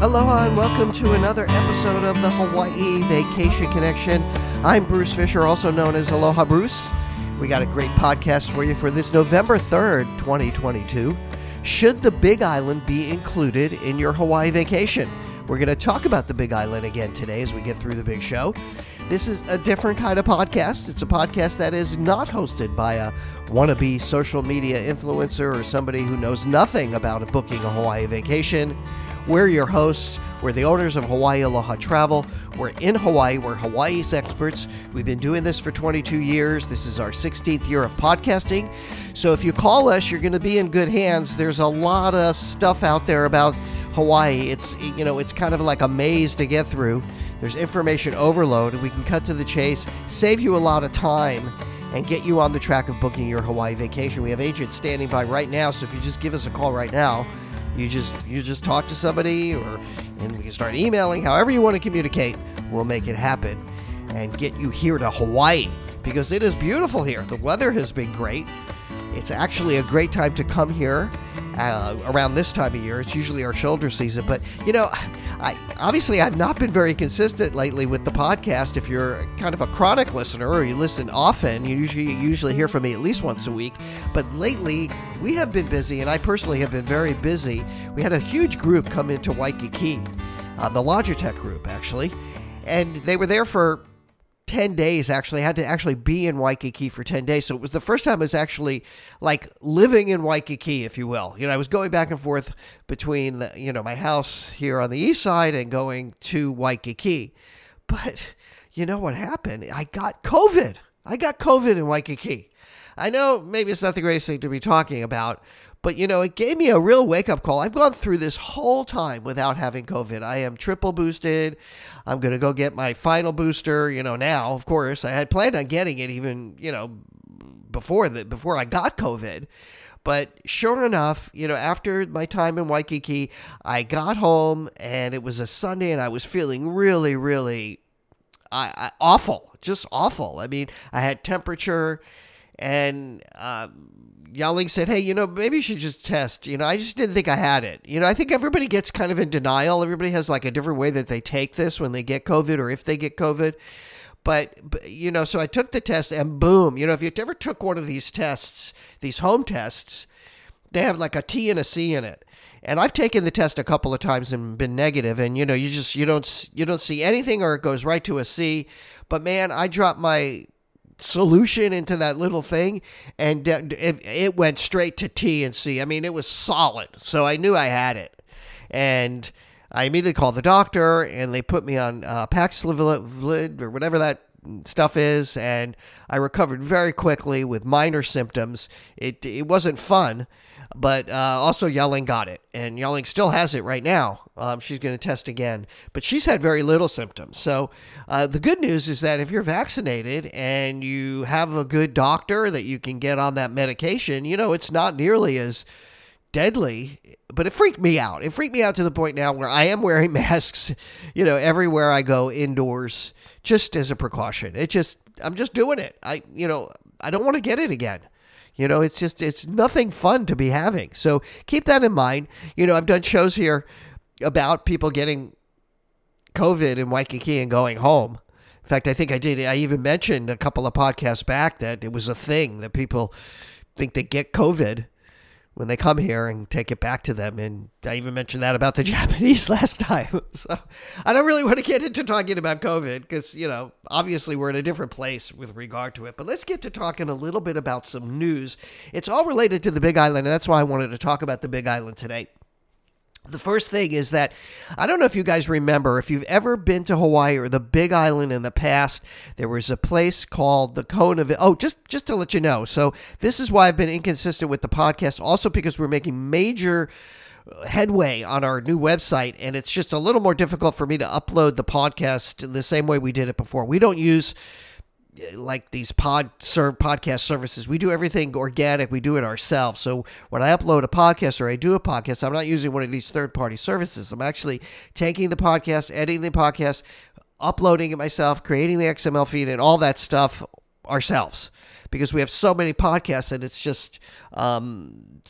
Aloha and welcome to another episode of the Hawaii Vacation Connection. I'm Bruce Fisher, also known as Aloha Bruce. We got a great podcast for you for this November 3rd, 2022. Should the Big Island be included in your Hawaii vacation? We're going to talk about the Big Island again today as we get through the big show. This is a different kind of podcast. It's a podcast that is not hosted by a wannabe social media influencer or somebody who knows nothing about booking a Hawaii vacation. We're your hosts. We're the owners of Hawaii Aloha Travel. We're in Hawaii. We're Hawaii's experts. We've been doing this for 22 years. This is our 16th year of podcasting. So if you call us, you're going to be in good hands. There's a lot of stuff out there about Hawaii. It's you know, it's kind of like a maze to get through. There's information overload, and we can cut to the chase, save you a lot of time and get you on the track of booking your Hawaii vacation. We have agents standing by right now, so if you just give us a call right now, you just you just talk to somebody or and we can start emailing however you want to communicate we'll make it happen and get you here to hawaii because it is beautiful here. The weather has been great. It's actually a great time to come here uh, around this time of year it's usually our shoulder season but you know I obviously I've not been very consistent lately with the podcast. If you're kind of a chronic listener or you listen often, you usually you usually hear from me at least once a week. But lately we have been busy, and I personally have been very busy. We had a huge group come into Waikiki, uh, the Logitech group actually, and they were there for 10 days actually. I had to actually be in Waikiki for 10 days. So it was the first time I was actually like living in Waikiki if you will. You know I was going back and forth between the, you know my house here on the east side and going to Waikiki. But you know what happened? I got covid. I got covid in Waikiki. I know maybe it's not the greatest thing to be talking about but you know, it gave me a real wake up call. I've gone through this whole time without having COVID. I am triple boosted. I'm going to go get my final booster, you know, now, of course. I had planned on getting it even, you know, before the before I got COVID. But sure enough, you know, after my time in Waikiki, I got home and it was a Sunday and I was feeling really, really I, I, awful, just awful. I mean, I had temperature and um, Yaling said, "Hey, you know, maybe you should just test." You know, I just didn't think I had it. You know, I think everybody gets kind of in denial. Everybody has like a different way that they take this when they get COVID or if they get COVID. But, but you know, so I took the test and boom, you know, if you ever took one of these tests, these home tests, they have like a T and a C in it. And I've taken the test a couple of times and been negative, and you know, you just you don't you don't see anything, or it goes right to a C. But man, I dropped my solution into that little thing and it went straight to T and C. I mean, it was solid. So I knew I had it. And I immediately called the doctor and they put me on uh, Paxlovid or whatever that stuff is and I recovered very quickly with minor symptoms. It it wasn't fun, but uh, also Yaling got it, and Yaling still has it right now. Um, she's going to test again, but she's had very little symptoms. So uh, the good news is that if you're vaccinated and you have a good doctor that you can get on that medication, you know it's not nearly as deadly. But it freaked me out. It freaked me out to the point now where I am wearing masks, you know, everywhere I go indoors, just as a precaution. It just, I'm just doing it. I, you know, I don't want to get it again. You know, it's just it's nothing fun to be having. So keep that in mind. You know, I've done shows here about people getting COVID in Waikiki and going home. In fact, I think I did. I even mentioned a couple of podcasts back that it was a thing that people think they get COVID when they come here and take it back to them. And I even mentioned that about the Japanese last time. So I don't really want to get into talking about COVID because, you know, obviously we're in a different place with regard to it. But let's get to talking a little bit about some news. It's all related to the Big Island, and that's why I wanted to talk about the Big Island today. The first thing is that I don't know if you guys remember if you've ever been to Hawaii or the Big Island in the past. There was a place called the Kona Oh, just just to let you know. So this is why I've been inconsistent with the podcast. Also because we're making major uh, headway on our new website and it's just a little more difficult for me to upload the podcast in the same way we did it before. We don't use like these pod serve podcast services. We do everything organic. We do it ourselves. So when I upload a podcast or I do a podcast, I'm not using one of these third party services. I'm actually taking the podcast, editing the podcast, uploading it myself, creating the XML feed, and all that stuff ourselves because we have so many podcasts and it's just um,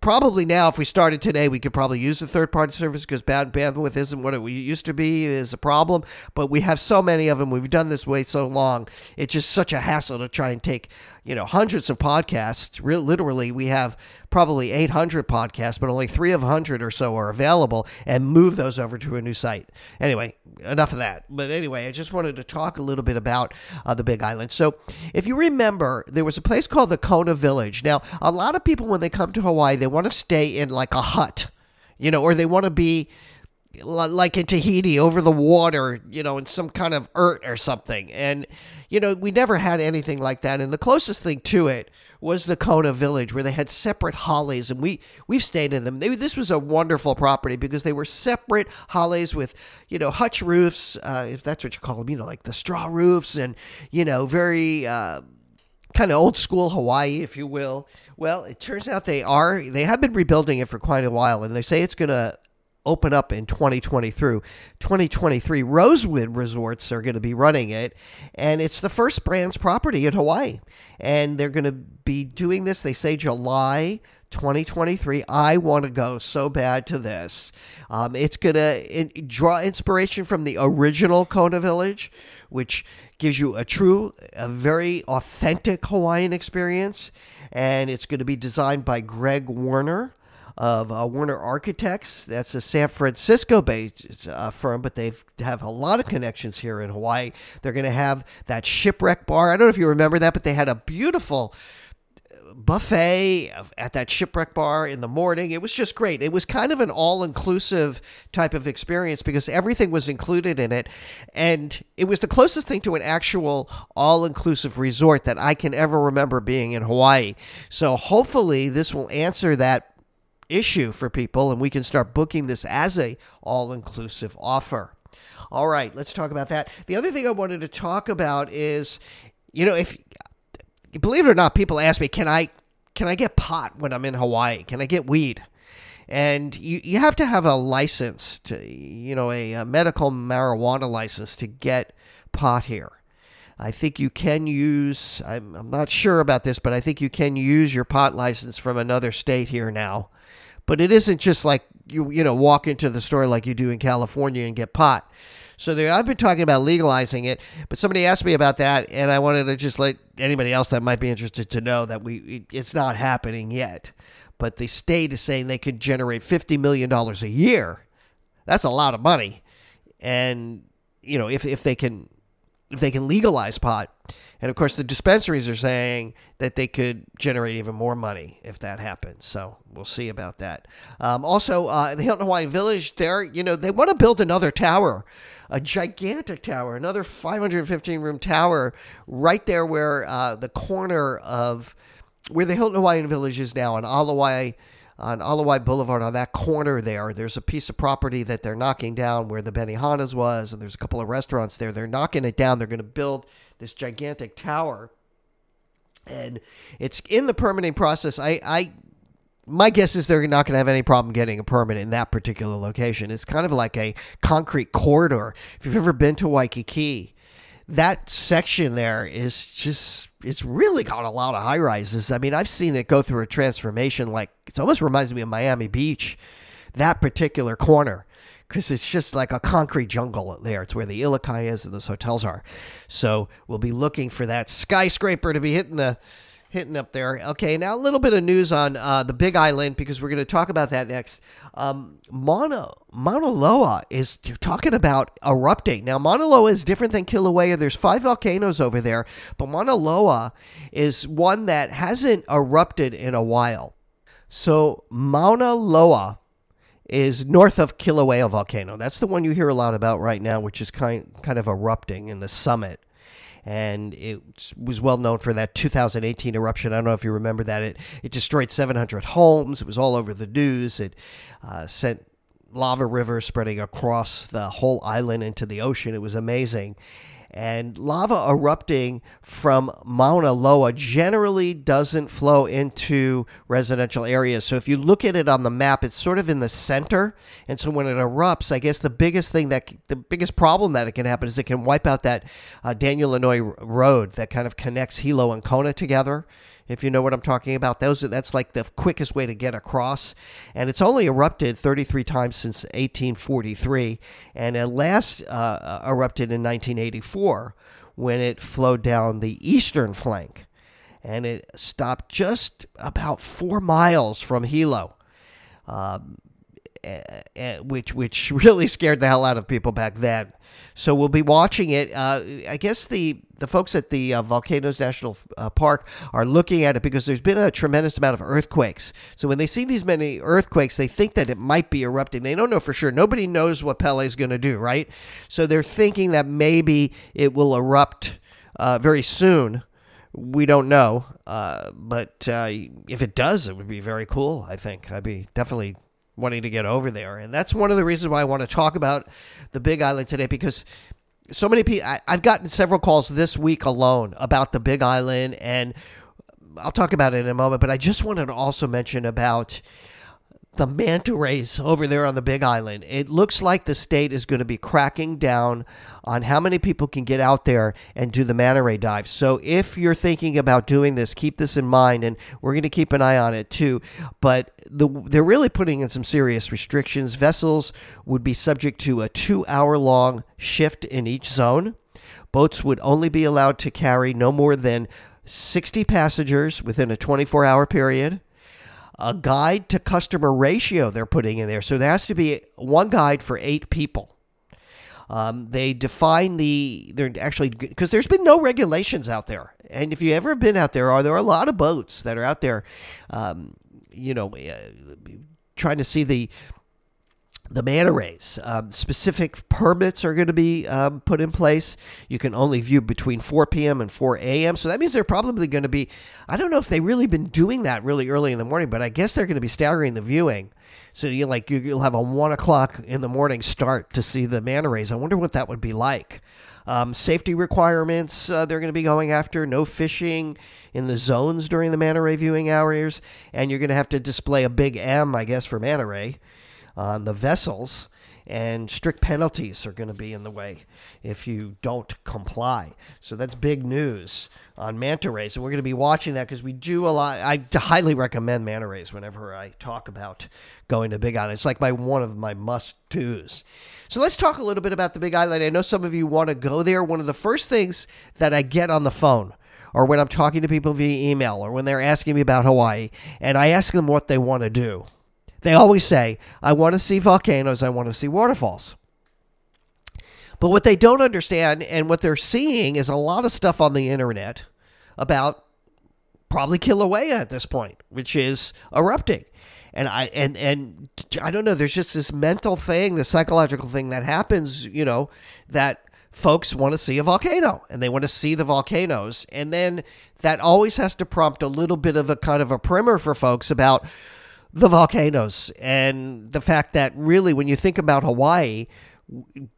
probably now, if we started today, we could probably use a third party service because bad bandwidth isn't what it used to be, is a problem. But we have so many of them. We've done this way so long. It's just such a hassle to try and take, you know, hundreds of podcasts. Real, literally, we have probably 800 podcasts, but only 300 or so are available and move those over to a new site. Anyway, enough of that. But anyway, I just wanted to talk a little bit about uh, the Big Island. So, if you remember, there was a place called the Kona Village. Now, a lot of people, when they come to Hawaii, they want to stay in like a hut, you know, or they want to be like in Tahiti over the water, you know, in some kind of ert or something. And, you know, we never had anything like that. And the closest thing to it was the Kona Village, where they had separate hales, and we we've stayed in them. They, this was a wonderful property because they were separate hales with you know hutch roofs, uh, if that's what you call them, you know, like the straw roofs, and you know very. Uh, kind of old school Hawaii, if you will. Well, it turns out they are. They have been rebuilding it for quite a while, and they say it's going to open up in 2020 through 2023. Rosewood Resorts are going to be running it, and it's the first brand's property in Hawaii. And they're going to be doing this, they say July 2023. I want to go so bad to this. Um, it's going to in, draw inspiration from the original Kona Village, which gives you a true, a very authentic Hawaiian experience. And it's going to be designed by Greg Warner of uh, Warner Architects. That's a San Francisco based uh, firm, but they have a lot of connections here in Hawaii. They're going to have that shipwreck bar. I don't know if you remember that, but they had a beautiful buffet at that shipwreck bar in the morning. It was just great. It was kind of an all inclusive type of experience because everything was included in it. And it was the closest thing to an actual all inclusive resort that I can ever remember being in Hawaii. So hopefully, this will answer that issue for people and we can start booking this as a all-inclusive offer. All right, let's talk about that. The other thing I wanted to talk about is you know, if believe it or not, people ask me, "Can I can I get pot when I'm in Hawaii? Can I get weed?" And you, you have to have a license to, you know, a, a medical marijuana license to get pot here. I think you can use, I'm, I'm not sure about this, but I think you can use your pot license from another state here now. But it isn't just like you you know walk into the store like you do in California and get pot. So I've been talking about legalizing it, but somebody asked me about that, and I wanted to just let anybody else that might be interested to know that we it, it's not happening yet. But the state is saying they could generate fifty million dollars a year. That's a lot of money, and you know if if they can if they can legalize pot, and of course, the dispensaries are saying that they could generate even more money if that happens. So we'll see about that. Um, also, uh, the Hilton Hawaiian Village, there, you know, they want to build another tower, a gigantic tower, another 515 room tower right there where uh, the corner of where the Hilton Hawaiian Village is now on Ala Wai on Ala Wai Boulevard, on that corner there, there's a piece of property that they're knocking down where the Benihana's was, and there's a couple of restaurants there. They're knocking it down. They're going to build this gigantic tower, and it's in the permitting process. I, I my guess is they're not going to have any problem getting a permit in that particular location. It's kind of like a concrete corridor. If you've ever been to Waikiki, that section there is just it's really got a lot of high rises. I mean, I've seen it go through a transformation like it almost reminds me of Miami Beach, that particular corner because it's just like a concrete jungle there. It's where the Ilikai is and those hotels are. So we'll be looking for that skyscraper to be hitting the hitting up there. Okay, now a little bit of news on uh, the Big Island because we're going to talk about that next. Um, Mauna, Mauna Loa is talking about erupting. Now, Mauna Loa is different than Kilauea. There's five volcanoes over there, but Mauna Loa is one that hasn't erupted in a while. So Mauna Loa is north of Kilauea volcano. That's the one you hear a lot about right now, which is kind kind of erupting in the summit. And it was well known for that 2018 eruption. I don't know if you remember that. It it destroyed 700 homes. It was all over the news. It uh, sent lava rivers spreading across the whole island into the ocean. It was amazing and lava erupting from Mauna Loa generally doesn't flow into residential areas. So if you look at it on the map, it's sort of in the center. And so when it erupts, I guess the biggest thing that the biggest problem that it can happen is it can wipe out that uh, Daniel Inouye road that kind of connects Hilo and Kona together. If you know what I'm talking about. Those that's like the quickest way to get across, and it's only erupted 33 times since 1843, and it last uh, erupted in 1984 when it flowed down the eastern flank, and it stopped just about four miles from Hilo. Um, which which really scared the hell out of people back then. So we'll be watching it. Uh, I guess the the folks at the uh, Volcanoes National uh, Park are looking at it because there's been a tremendous amount of earthquakes. So when they see these many earthquakes, they think that it might be erupting. They don't know for sure. Nobody knows what Pele is going to do, right? So they're thinking that maybe it will erupt uh, very soon. We don't know, uh, but uh, if it does, it would be very cool. I think I'd be definitely wanting to get over there. And that's one of the reasons why I want to talk about the Big Island today because so many people, I, have gotten several calls this week alone about the Big Island, and I'll talk about it in a moment. But I just wanted to also mention about the manta rays over there on the Big Island. It looks like the state is going to be cracking down on how many people can get out there and do the manta ray dive. So if you're thinking about doing this, keep this in mind, and we're going to keep an eye on it too. But the, they're really putting in some serious restrictions. Vessels would be subject to a two hour long shift in each zone. Boats would only be allowed to carry no more than 60 passengers within a 24 hour period a guide to customer ratio they're putting in there. So there has to be one guide for eight people. Um, they define the they're actually because there's been no regulations out there, and if you ever been out there, are there are a lot of boats that are out there, um, you know, uh, trying to see the the manta rays. Um, specific permits are going to be um, put in place. You can only view between 4 p.m. and 4 a.m. So that means they're probably going to be, I don't know if they've really been doing that really early in the morning, but I guess they're going to be staggering the viewing. So you like you'll have a one o'clock in the morning start to see the manta rays. I wonder what that would be like. Um, safety requirements uh, they're going to be going after no fishing in the zones during the manta ray viewing hours, and you're going to have to display a big M, I guess, for manta ray on the vessels, and strict penalties are going to be in the way if you don't comply. So that's big news on manta rays, and we're going to be watching that because we do a lot. I highly recommend manta rays whenever I talk about going to Big Island. It's like my one of my must dos. So let's talk a little bit about the Big Island. I know some of you want to go there. One of the first things that I get on the phone or when I'm talking to people via email or when they're asking me about Hawaii and I ask them what they want to do. They always say, I want to see volcanoes, I want to see waterfalls. But what they don't understand and what they're seeing is a lot of stuff on the internet about probably Kilauea at this point, which is erupting. And I and and I don't know, there's just this mental thing, the psychological thing that happens, you know, that folks want to see a volcano and they want to see the volcanoes. And then that always has to prompt a little bit of a kind of a primer for folks about the volcanoes and the fact that really, when you think about Hawaii,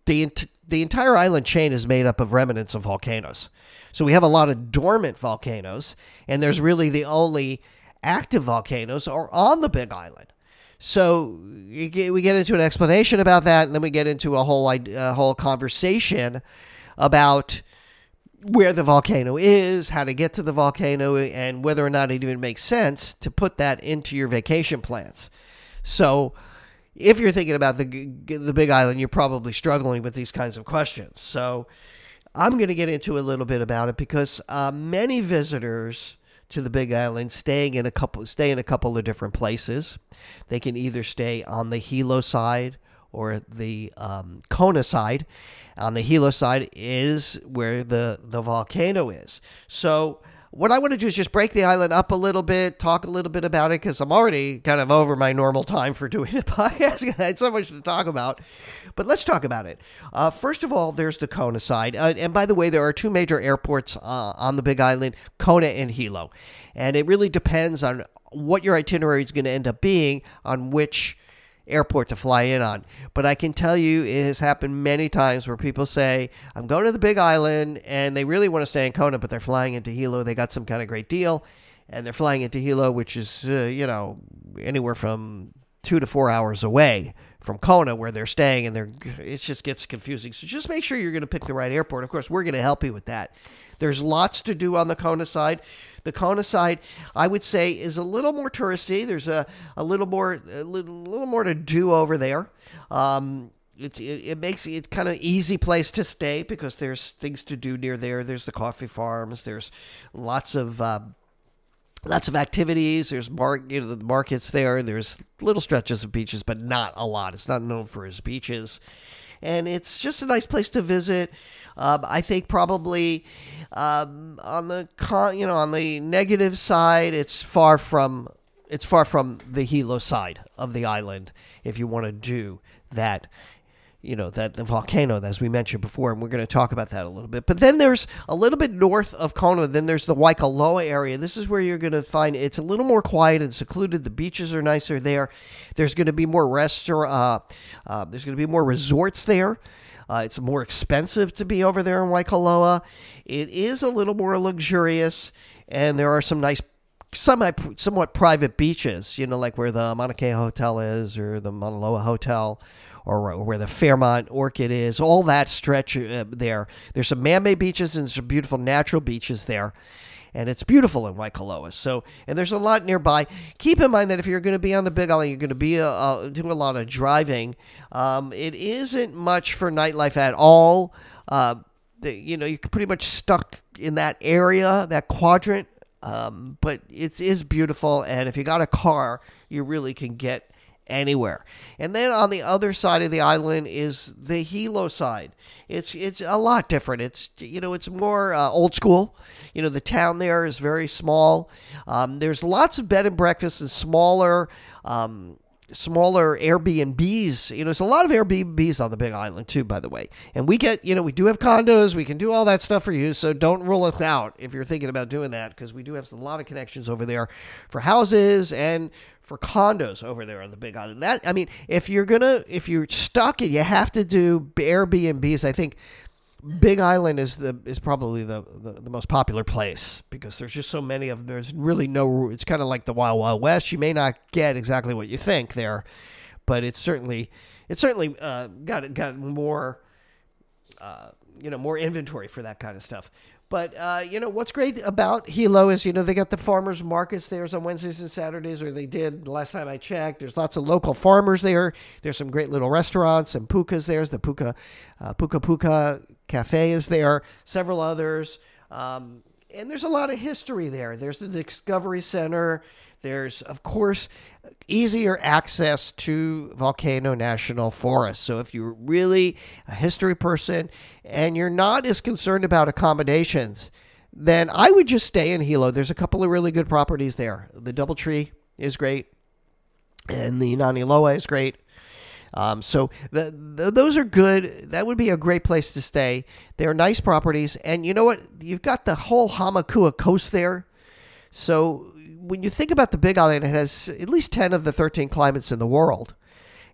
the the entire island chain is made up of remnants of volcanoes. So we have a lot of dormant volcanoes, and there's really the only active volcanoes are on the Big Island. So we get into an explanation about that, and then we get into a whole a whole conversation about where the volcano is, how to get to the volcano, and whether or not it even makes sense to put that into your vacation plans. So, if you're thinking about the the Big Island, you're probably struggling with these kinds of questions. So, I'm going to get into a little bit about it because uh, many visitors to the Big Island staying in a couple stay in a couple of different places. They can either stay on the Hilo side or the um, Kona side on the Hilo side is where the, the volcano is. So, what I want to do is just break the island up a little bit, talk a little bit about it, because I'm already kind of over my normal time for doing the podcast. I had so much to talk about. But let's talk about it. Uh, first of all, there's the Kona side. Uh, and by the way, there are two major airports uh, on the Big Island Kona and Hilo. And it really depends on what your itinerary is going to end up being on which airport to fly in on. But I can tell you it has happened many times where people say, I'm going to the Big Island and they really want to stay in Kona, but they're flying into Hilo. They got some kind of great deal and they're flying into Hilo, which is, uh, you know, anywhere from two to four hours away from Kona where they're staying and they're it just gets confusing. So just make sure you're going to pick the right airport. Of course, we're going to help you with that. There's lots to do on the Kona side. The Kona side, I would say, is a little more touristy. There's a, a little more a little, little more to do over there. Um, it, it, it makes it kind of easy place to stay because there's things to do near there. There's the coffee farms. There's lots of uh, lots of activities. There's mar- you know, the markets there. There's little stretches of beaches, but not a lot. It's not known for its beaches, and it's just a nice place to visit. Um, I think probably um, on the con- you know on the negative side, it's far from it's far from the Hilo side of the island. If you want to do that you know that the volcano as we mentioned before and we're going to talk about that a little bit. But then there's a little bit north of kona then there's the waikoloa area. This is where you're going to find it's a little more quiet and secluded. The beaches are nicer there. There's going to be more restaurant uh, uh, there's going to be more resorts there. Uh, it's more expensive to be over there in waikoloa. It is a little more luxurious and there are some nice semi somewhat private beaches you know like where the mauna kea hotel is or the mauna loa hotel or, where the Fairmont Orchid is, all that stretch uh, there. There's some man-made beaches and some beautiful natural beaches there. And it's beautiful in Waikoloa. So, and there's a lot nearby. Keep in mind that if you're going to be on the Big Island, you're going to be uh, uh, doing a lot of driving. Um, it isn't much for nightlife at all. Uh, you know, you're pretty much stuck in that area, that quadrant. Um, but it is beautiful, and if you got a car, you really can get anywhere. And then on the other side of the island is the Hilo side. It's it's a lot different. It's you know it's more uh, old school. You know the town there is very small. Um, there's lots of bed and breakfasts and smaller. Um, smaller Airbnbs. You know, there's a lot of Airbnbs on the Big Island too, by the way. And we get, you know, we do have condos. We can do all that stuff for you. So don't rule it out if you're thinking about doing that because we do have a lot of connections over there for houses and for condos over there on the Big Island. That I mean, if you're gonna if you're stuck and you have to do Airbnbs, I think Big Island is the is probably the, the, the, most popular place because there's just so many of them. There's really no. It's kind of like the Wild Wild West. You may not get exactly what you think there, but it's certainly it's certainly uh, got got more. Uh, you know more inventory for that kind of stuff. But uh, you know what's great about Hilo is you know they got the farmers markets there on Wednesdays and Saturdays, or they did last time I checked. There's lots of local farmers there. There's some great little restaurants and pukas. There's the puka uh, puka puka cafe is there. Several others. Um, and there's a lot of history there. There's the Discovery Center. There's, of course, easier access to Volcano National Forest. So if you're really a history person and you're not as concerned about accommodations, then I would just stay in Hilo. There's a couple of really good properties there. The Doubletree is great, and the Naniloa is great. Um, so the, the, those are good. That would be a great place to stay. They're nice properties, and you know what? You've got the whole Hamakua coast there. So when you think about the Big Island, it has at least 10 of the 13 climates in the world.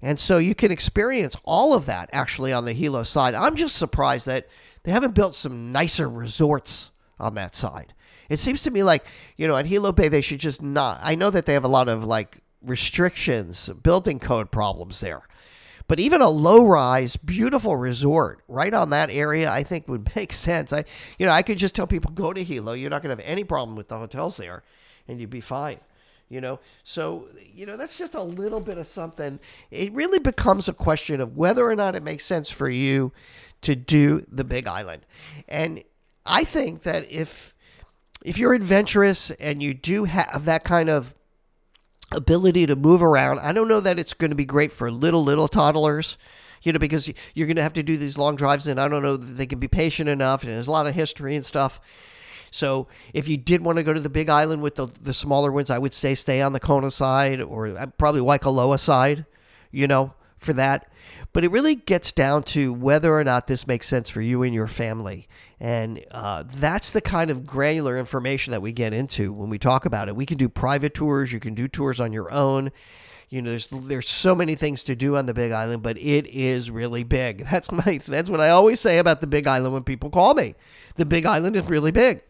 And so you can experience all of that actually on the Hilo side. I'm just surprised that they haven't built some nicer resorts on that side. It seems to me like, you know, at Hilo Bay, they should just not. I know that they have a lot of like restrictions, building code problems there. But even a low rise, beautiful resort right on that area, I think would make sense. I, you know, I could just tell people go to Hilo. You're not going to have any problem with the hotels there and you'd be fine you know so you know that's just a little bit of something it really becomes a question of whether or not it makes sense for you to do the big island and i think that if if you're adventurous and you do have that kind of ability to move around i don't know that it's going to be great for little little toddlers you know because you're going to have to do these long drives and i don't know that they can be patient enough and there's a lot of history and stuff so if you did want to go to the Big Island with the the smaller ones, I would say stay on the Kona side or uh, probably Waikoloa side, you know, for that. But it really gets down to whether or not this makes sense for you and your family. And uh, that's the kind of granular information that we get into when we talk about it. We can do private tours, you can do tours on your own. You know, there's there's so many things to do on the Big Island, but it is really big. That's my that's what I always say about the Big Island when people call me. The Big Island is really big.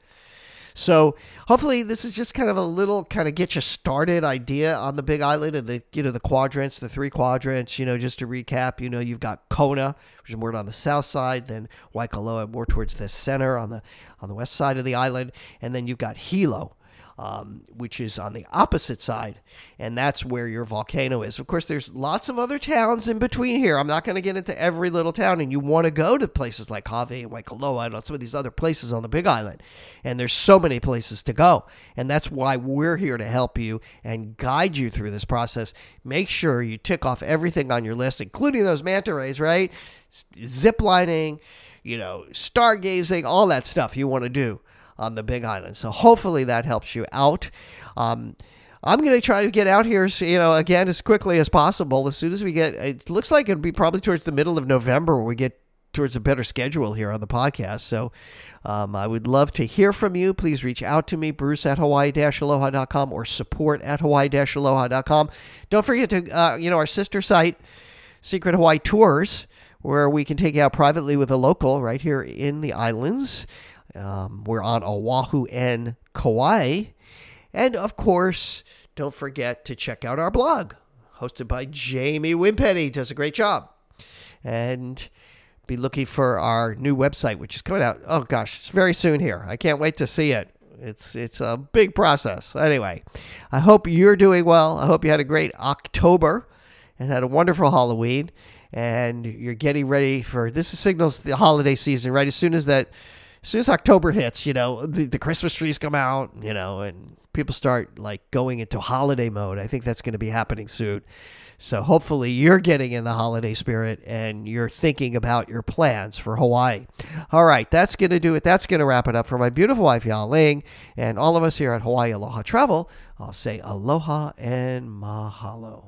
So hopefully this is just kind of a little kind of get you started idea on the Big Island and the you know the quadrants, the three quadrants. You know, just to recap, you know you've got Kona, which is more on the south side, then Waikoloa more towards the center on the on the west side of the island, and then you've got Hilo, um, which is on the opposite side, and that's where your volcano is. Of course, there's lots of other towns in between here. I'm not going to get into every little town, and you want to go to places like Hawi and Waikoloa and some of these other places on the Big Island. And there's so many places to go, and that's why we're here to help you and guide you through this process. Make sure you tick off everything on your list, including those manta rays, right? Zip lining, you know, stargazing, all that stuff you want to do on the Big Island. So hopefully that helps you out. Um, I'm going to try to get out here, you know, again as quickly as possible. As soon as we get, it looks like it'll be probably towards the middle of November when we get towards a better schedule here on the podcast. So um, I would love to hear from you. Please reach out to me, Bruce at Hawaii-Aloha.com or support at Hawaii-Aloha.com. Don't forget to, uh, you know, our sister site, Secret Hawaii Tours, where we can take you out privately with a local right here in the islands. Um, we're on Oahu and Kauai. And of course, don't forget to check out our blog, hosted by Jamie Wimpenny. Does a great job. And be looking for our new website, which is coming out. Oh gosh, it's very soon here. I can't wait to see it. It's it's a big process. Anyway, I hope you're doing well. I hope you had a great October and had a wonderful Halloween. And you're getting ready for this signals the holiday season, right? As soon as that as soon as October hits, you know, the, the Christmas trees come out, you know, and people start like going into holiday mode. I think that's going to be happening soon. So hopefully you're getting in the holiday spirit and you're thinking about your plans for Hawaii. All right, that's going to do it. That's going to wrap it up for my beautiful wife, Yao Ling, and all of us here at Hawaii Aloha Travel. I'll say aloha and mahalo.